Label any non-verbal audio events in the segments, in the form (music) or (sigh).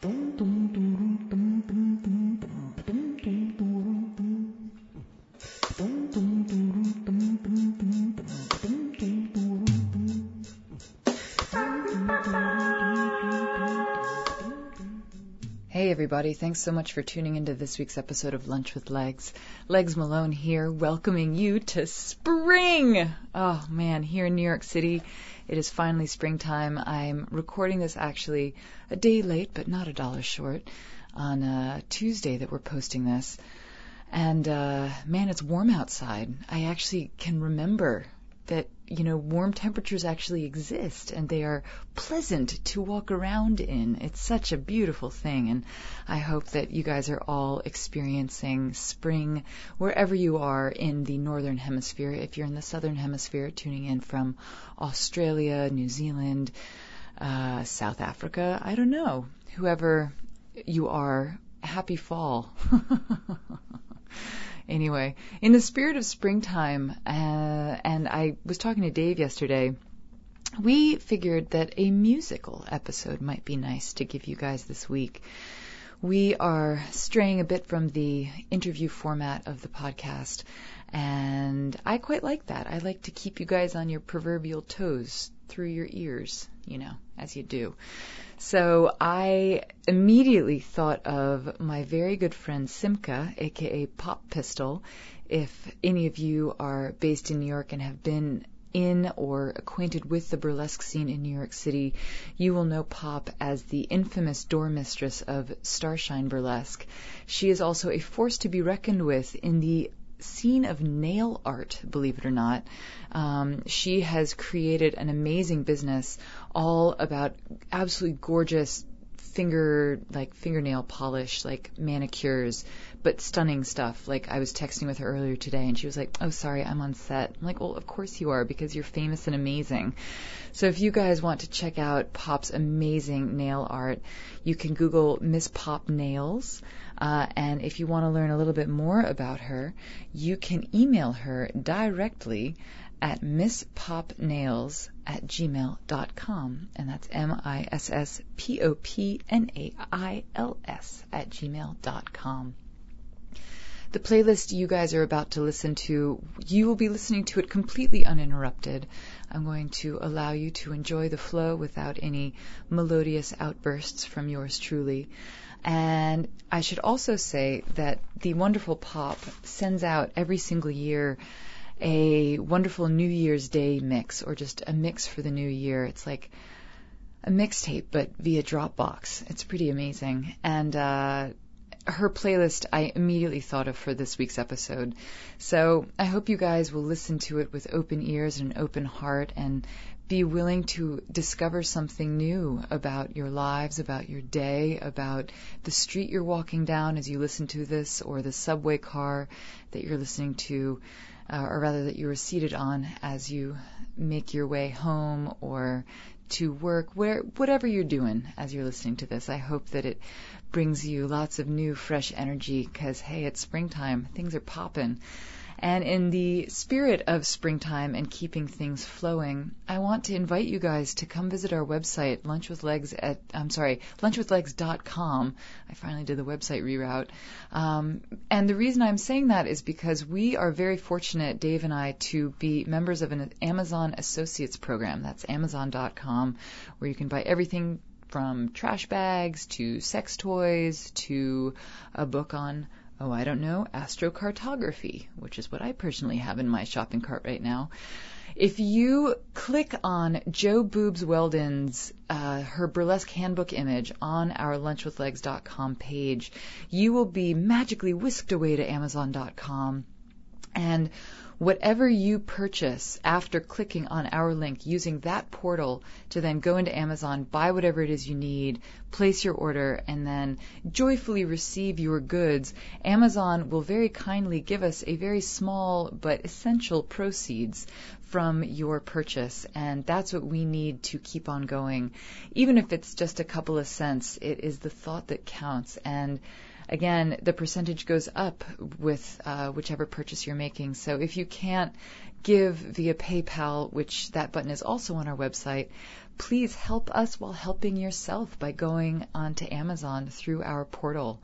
Hey everybody, thanks so much for tuning into this week's episode of Lunch with Legs. Legs Malone here, welcoming you to spring! Oh man, here in New York City, it is finally springtime. I'm recording this actually a day late, but not a dollar short, on a Tuesday that we're posting this. And uh, man, it's warm outside. I actually can remember that you know warm temperatures actually exist and they are pleasant to walk around in. It's such a beautiful thing and I hope that you guys are all experiencing spring wherever you are in the northern hemisphere. If you're in the southern hemisphere tuning in from Australia, New Zealand, uh, South Africa, I don't know. Whoever you are, happy fall. (laughs) anyway, in the spirit of springtime, uh, and I was talking to Dave yesterday, we figured that a musical episode might be nice to give you guys this week. We are straying a bit from the interview format of the podcast, and I quite like that. I like to keep you guys on your proverbial toes through your ears, you know, as you do. So I immediately thought of my very good friend Simca, aka Pop Pistol. If any of you are based in New York and have been in or acquainted with the burlesque scene in New York City, you will know Pop as the infamous door mistress of Starshine Burlesque. She is also a force to be reckoned with in the scene of nail art, believe it or not. Um, she has created an amazing business all about absolutely gorgeous finger like fingernail polish like manicures but stunning stuff. Like i was texting with her earlier today and she was like oh sorry i'm on set. I'm like well of course you are because you're famous and amazing. So if you guys want to check out pop's amazing nail art you can google miss pop nails uh, and if you want to learn a little bit more about her, you can email her directly at misspopnails at gmail.com. And that's M-I-S-S-P-O-P-N-A-I-L-S at gmail.com. The playlist you guys are about to listen to, you will be listening to it completely uninterrupted. I'm going to allow you to enjoy the flow without any melodious outbursts from yours truly. And I should also say that the wonderful pop sends out every single year a wonderful New Year's Day mix or just a mix for the new year. It's like a mixtape, but via Dropbox. It's pretty amazing. And uh, her playlist I immediately thought of for this week's episode. So I hope you guys will listen to it with open ears and an open heart and be willing to discover something new about your lives, about your day, about the street you're walking down as you listen to this, or the subway car that you're listening to, uh, or rather that you are seated on as you make your way home or to work, where, whatever you're doing as you're listening to this. I hope that it brings you lots of new, fresh energy because, hey, it's springtime. Things are popping. And in the spirit of springtime and keeping things flowing, I want to invite you guys to come visit our website, Lunch with Legs at, I'm sorry, lunchwithlegs.com. I finally did the website reroute. Um, and the reason I'm saying that is because we are very fortunate, Dave and I, to be members of an Amazon Associates program. That's amazon.com, where you can buy everything from trash bags to sex toys to a book on oh, I don't know, astrocartography, which is what I personally have in my shopping cart right now. If you click on Jo Boobs Weldon's uh, her burlesque handbook image on our lunchwithlegs.com page, you will be magically whisked away to Amazon.com and whatever you purchase after clicking on our link using that portal to then go into Amazon, buy whatever it is you need, place your order, and then joyfully receive your goods, Amazon will very kindly give us a very small but essential proceeds from your purchase. And that's what we need to keep on going. Even if it's just a couple of cents, it is the thought that counts. And again, the percentage goes up with uh, whichever purchase you're making. So if you can't give via PayPal, which that button is also on our website, please help us while helping yourself by going onto Amazon through our portal.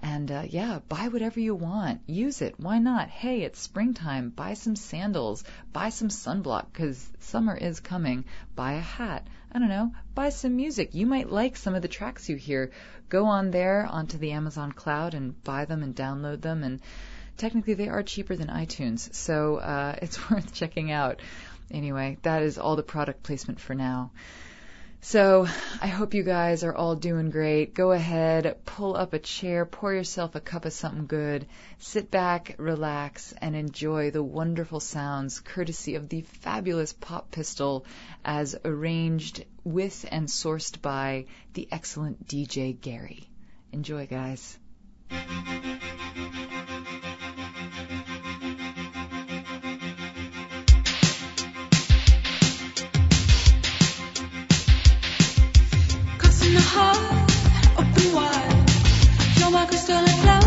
And uh, yeah, buy whatever you want. Use it. Why not? Hey, it's springtime. Buy some sandals. Buy some sunblock because summer is coming. Buy a hat. I don't know. Buy some music. You might like some of the tracks you hear. Go on there onto the Amazon cloud and buy them and download them. And technically, they are cheaper than iTunes, so uh, (laughs) it's worth checking out. Anyway, that is all the product placement for now. So I hope you guys are all doing great. Go ahead, pull up a chair, pour yourself a cup of something good, sit back, relax, and enjoy the wonderful sounds courtesy of the fabulous Pop Pistol as arranged with and sourced by the excellent DJ Gary. Enjoy, guys. You're my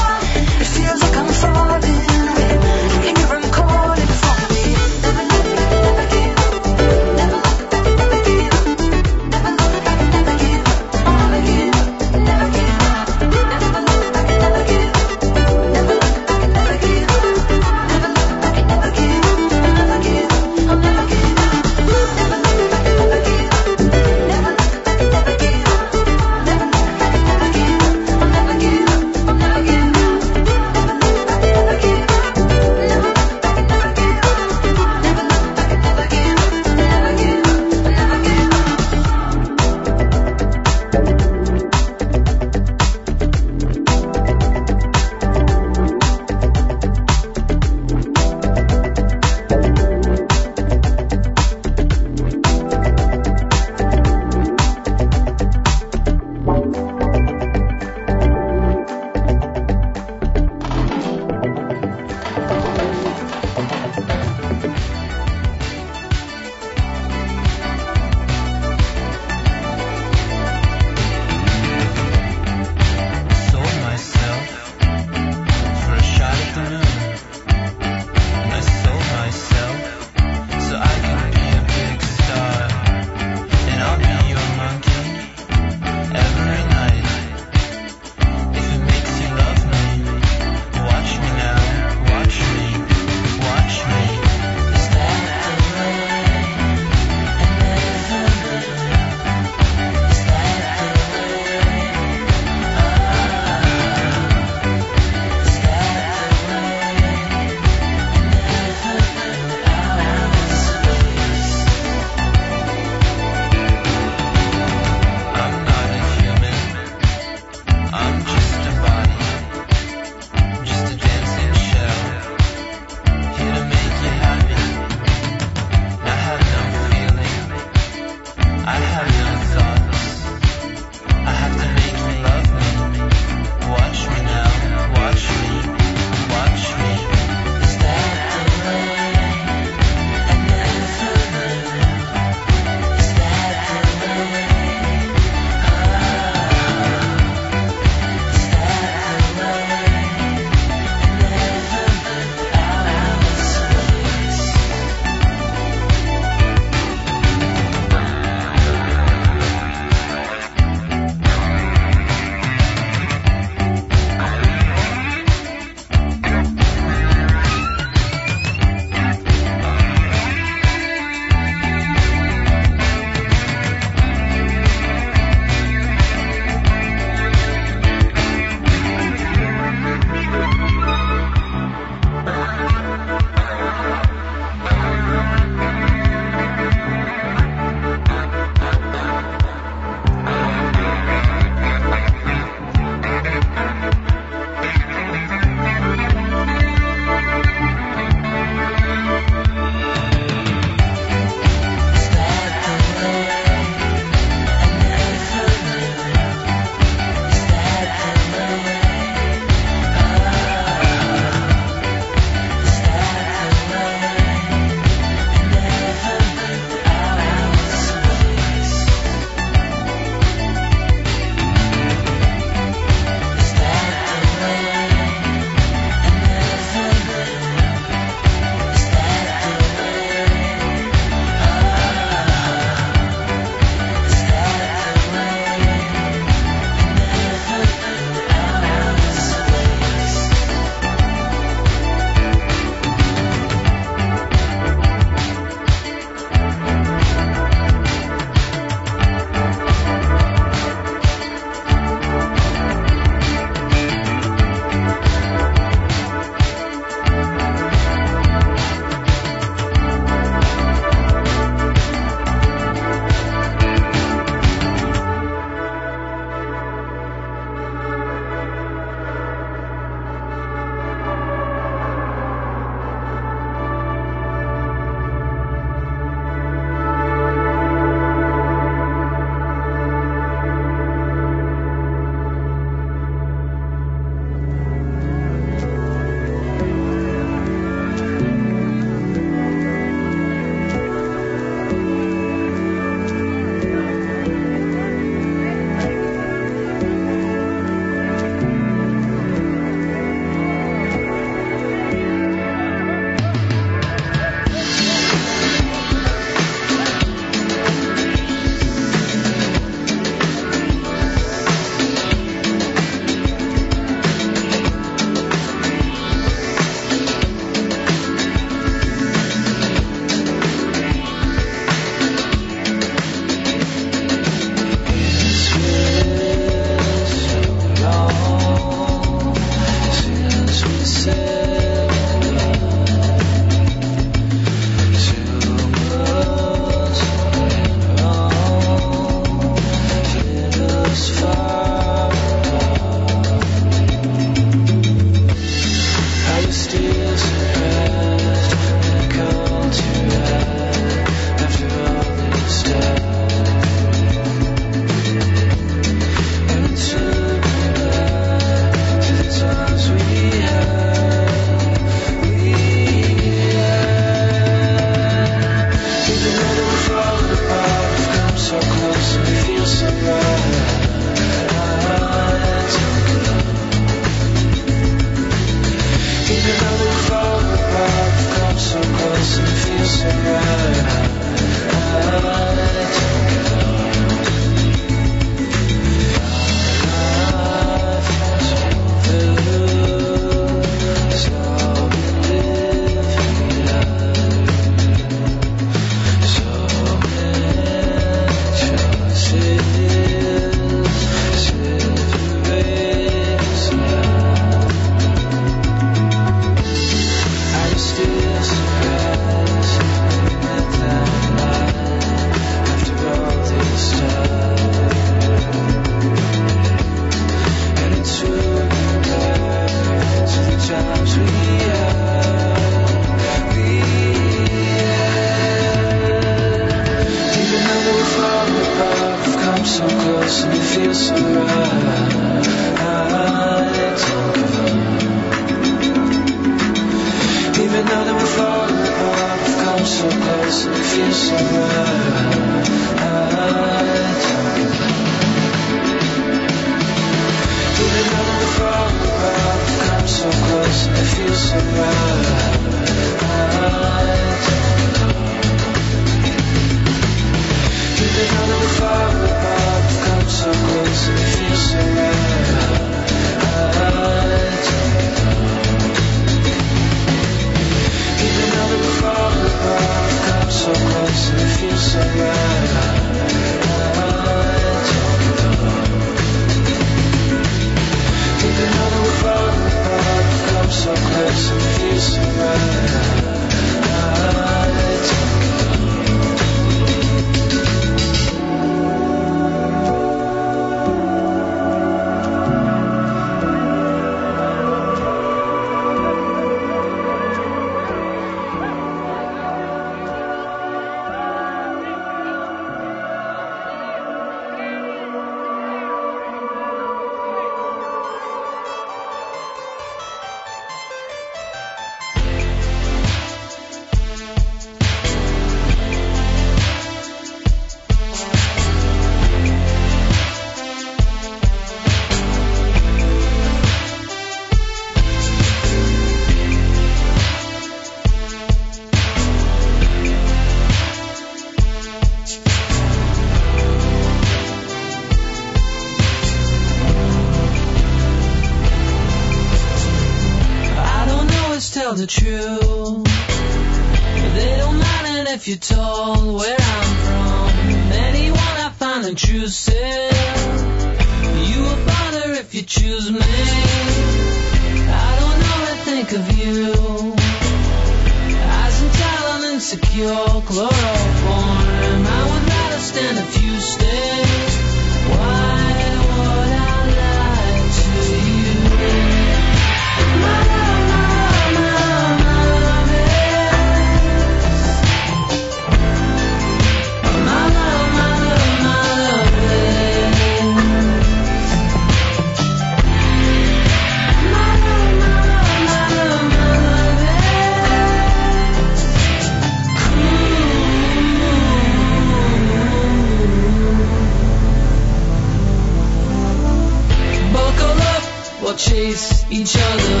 chase each other.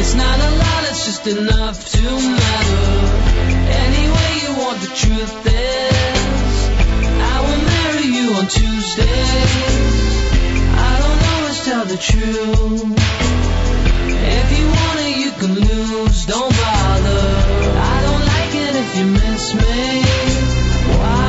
It's not a lot, it's just enough to matter. Any way you want the truth is, I will marry you on Tuesdays. I don't always tell the truth. If you want it, you can lose, don't bother. I don't like it if you miss me. Why?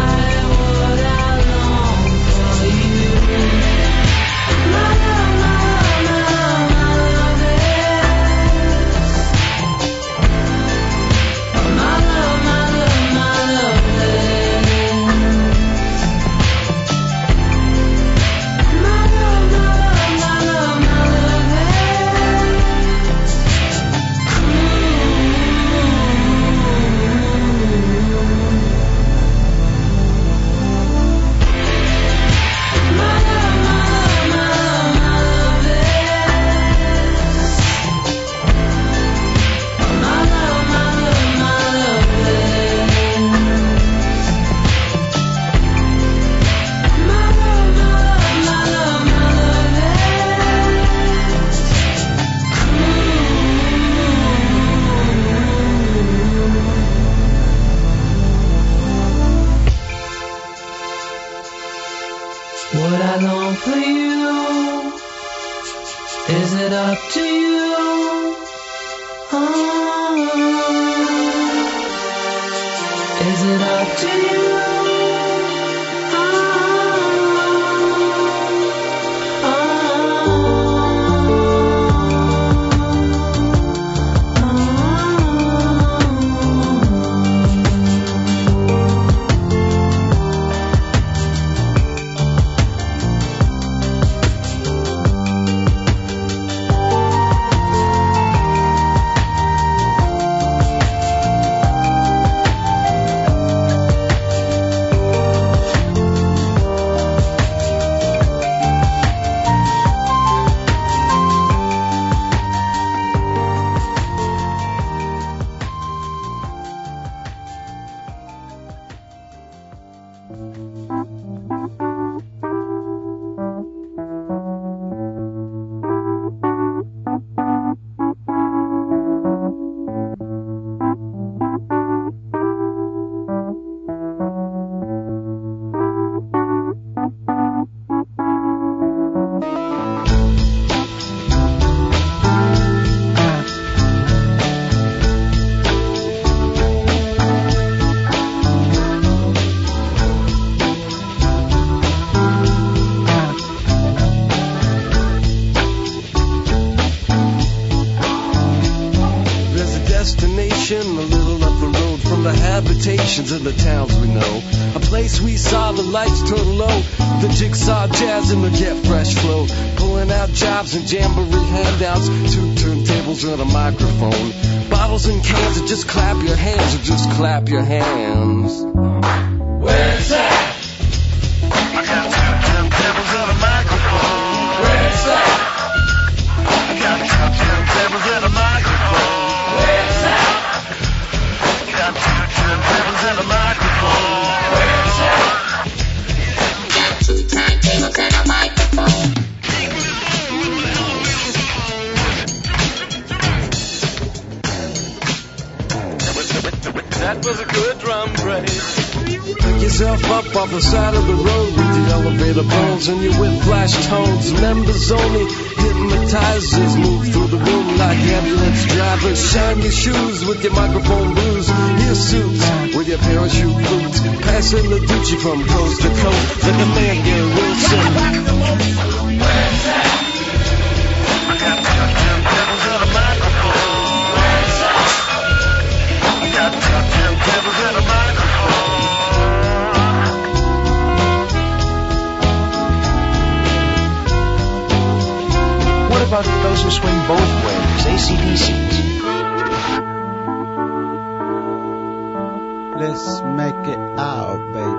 Mm-hmm. Lights turn low, the jigsaw jazz and the get fresh flow. Pulling out jobs and jamboree handouts, two turntables and a microphone. Bottles and cans and just clap your hands or just clap your hands. Bones and your whiplash tones. Members only hypnotizers move through the room like ambulance drivers. Shine your shoes with your microphone blues. Your suits with your parachute boots. Passing the dutchie from coast to coast like a man Gary Wilson. Who swing both ways, ACDCs? Let's make it out, baby.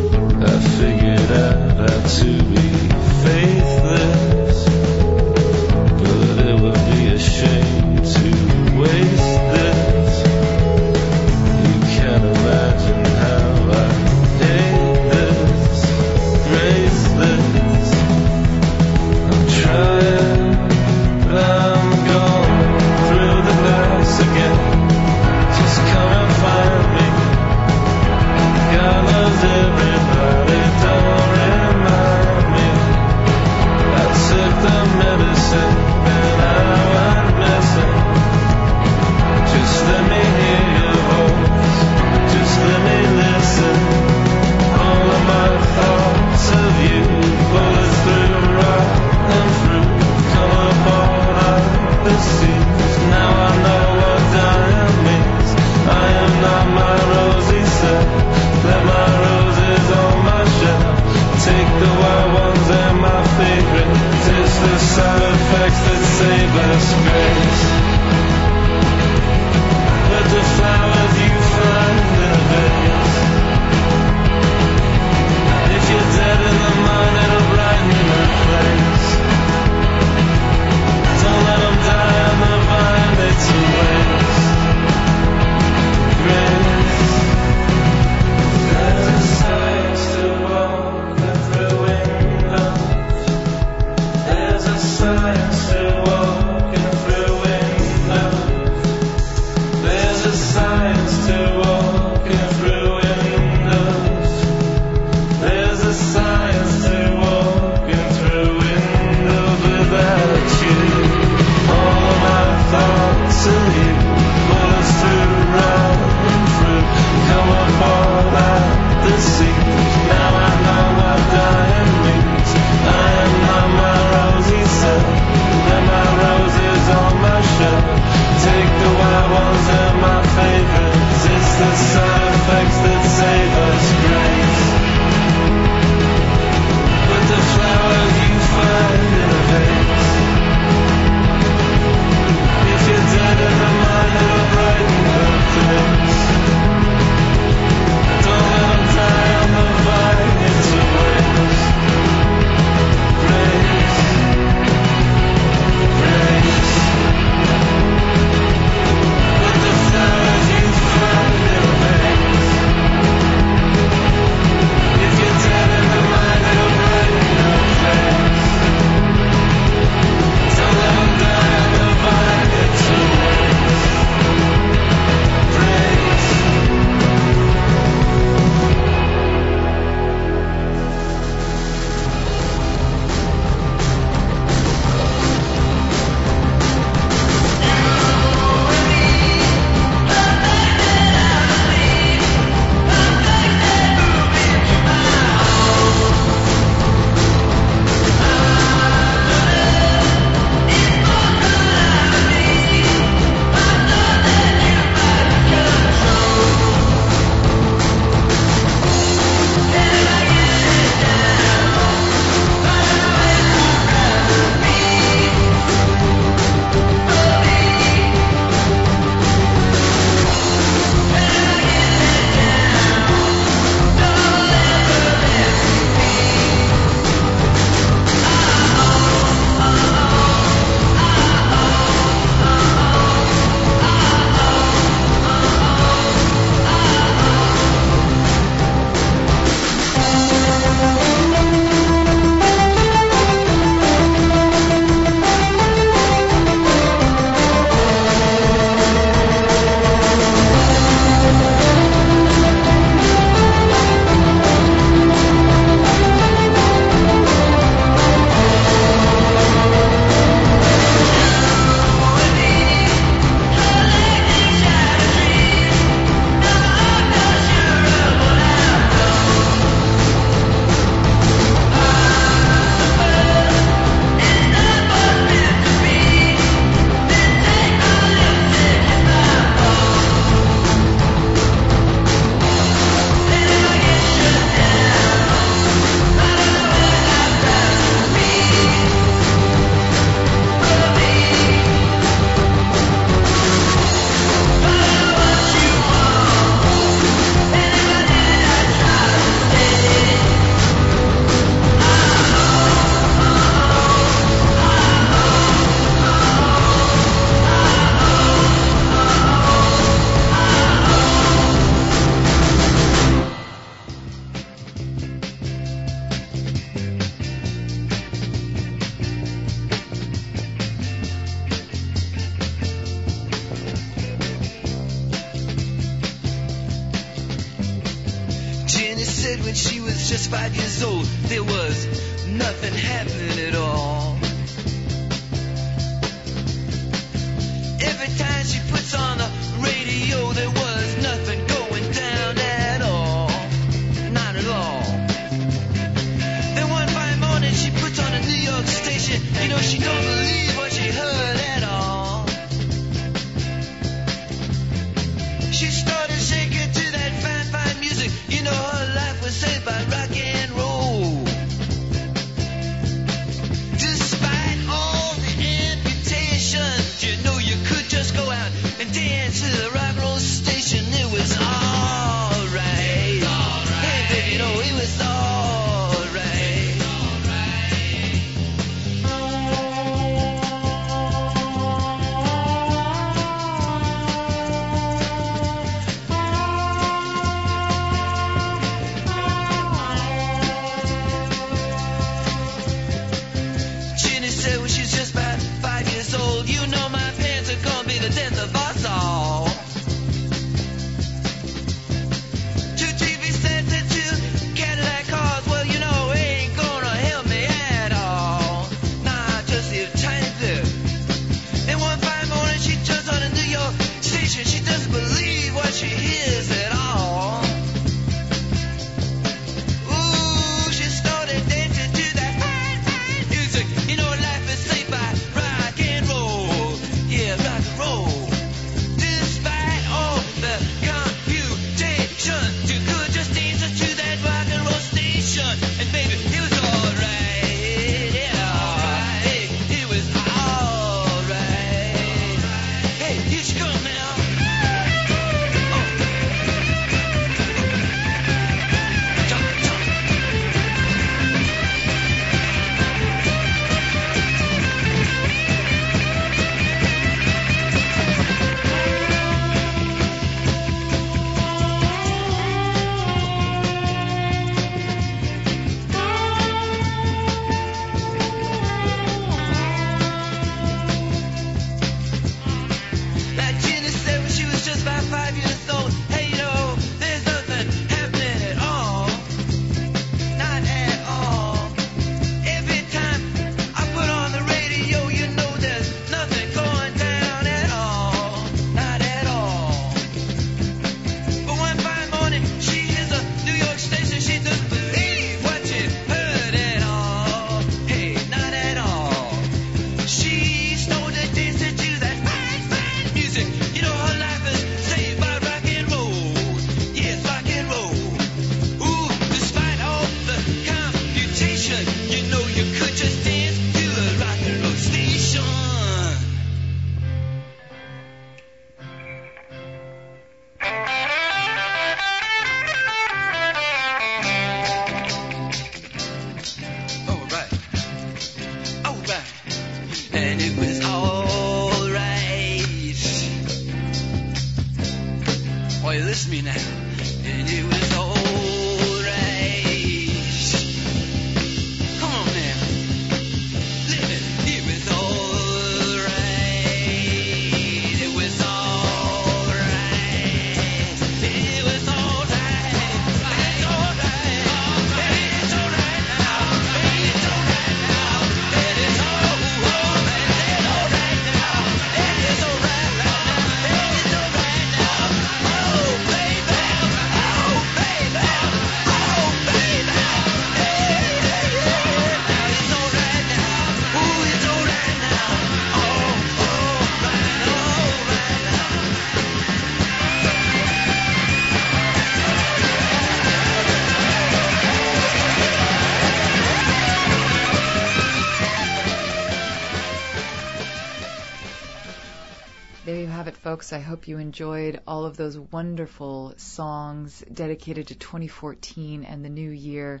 folks. I hope you enjoyed all of those wonderful songs dedicated to 2014 and the new year.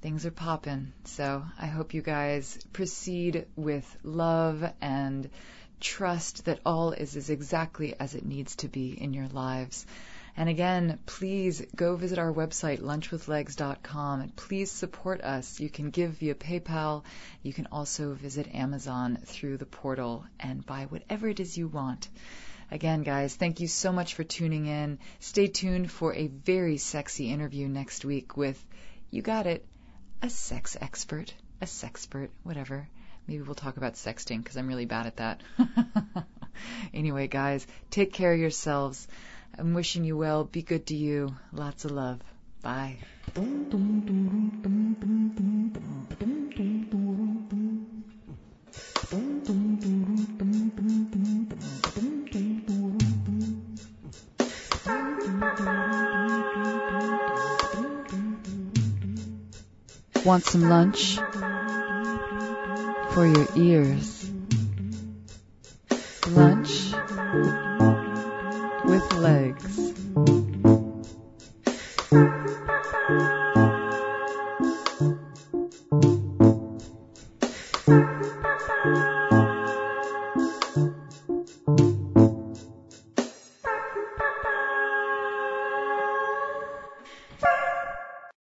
Things are popping. So I hope you guys proceed with love and trust that all is, as exactly as it needs to be in your lives. And again, please go visit our website, lunchwithlegs.com, and please support us. You can give via PayPal. You can also visit Amazon through the portal and buy whatever it is you want. Again, guys, thank you so much for tuning in. Stay tuned for a very sexy interview next week with, you got it, a sex expert, a sexpert, whatever. Maybe we'll talk about sexting because I'm really bad at that. anyway, guys, take care of yourselves. I'm wishing you well. Be good to you. Lots of love. Bye. Want some lunch? For your ears. Lunch with legs.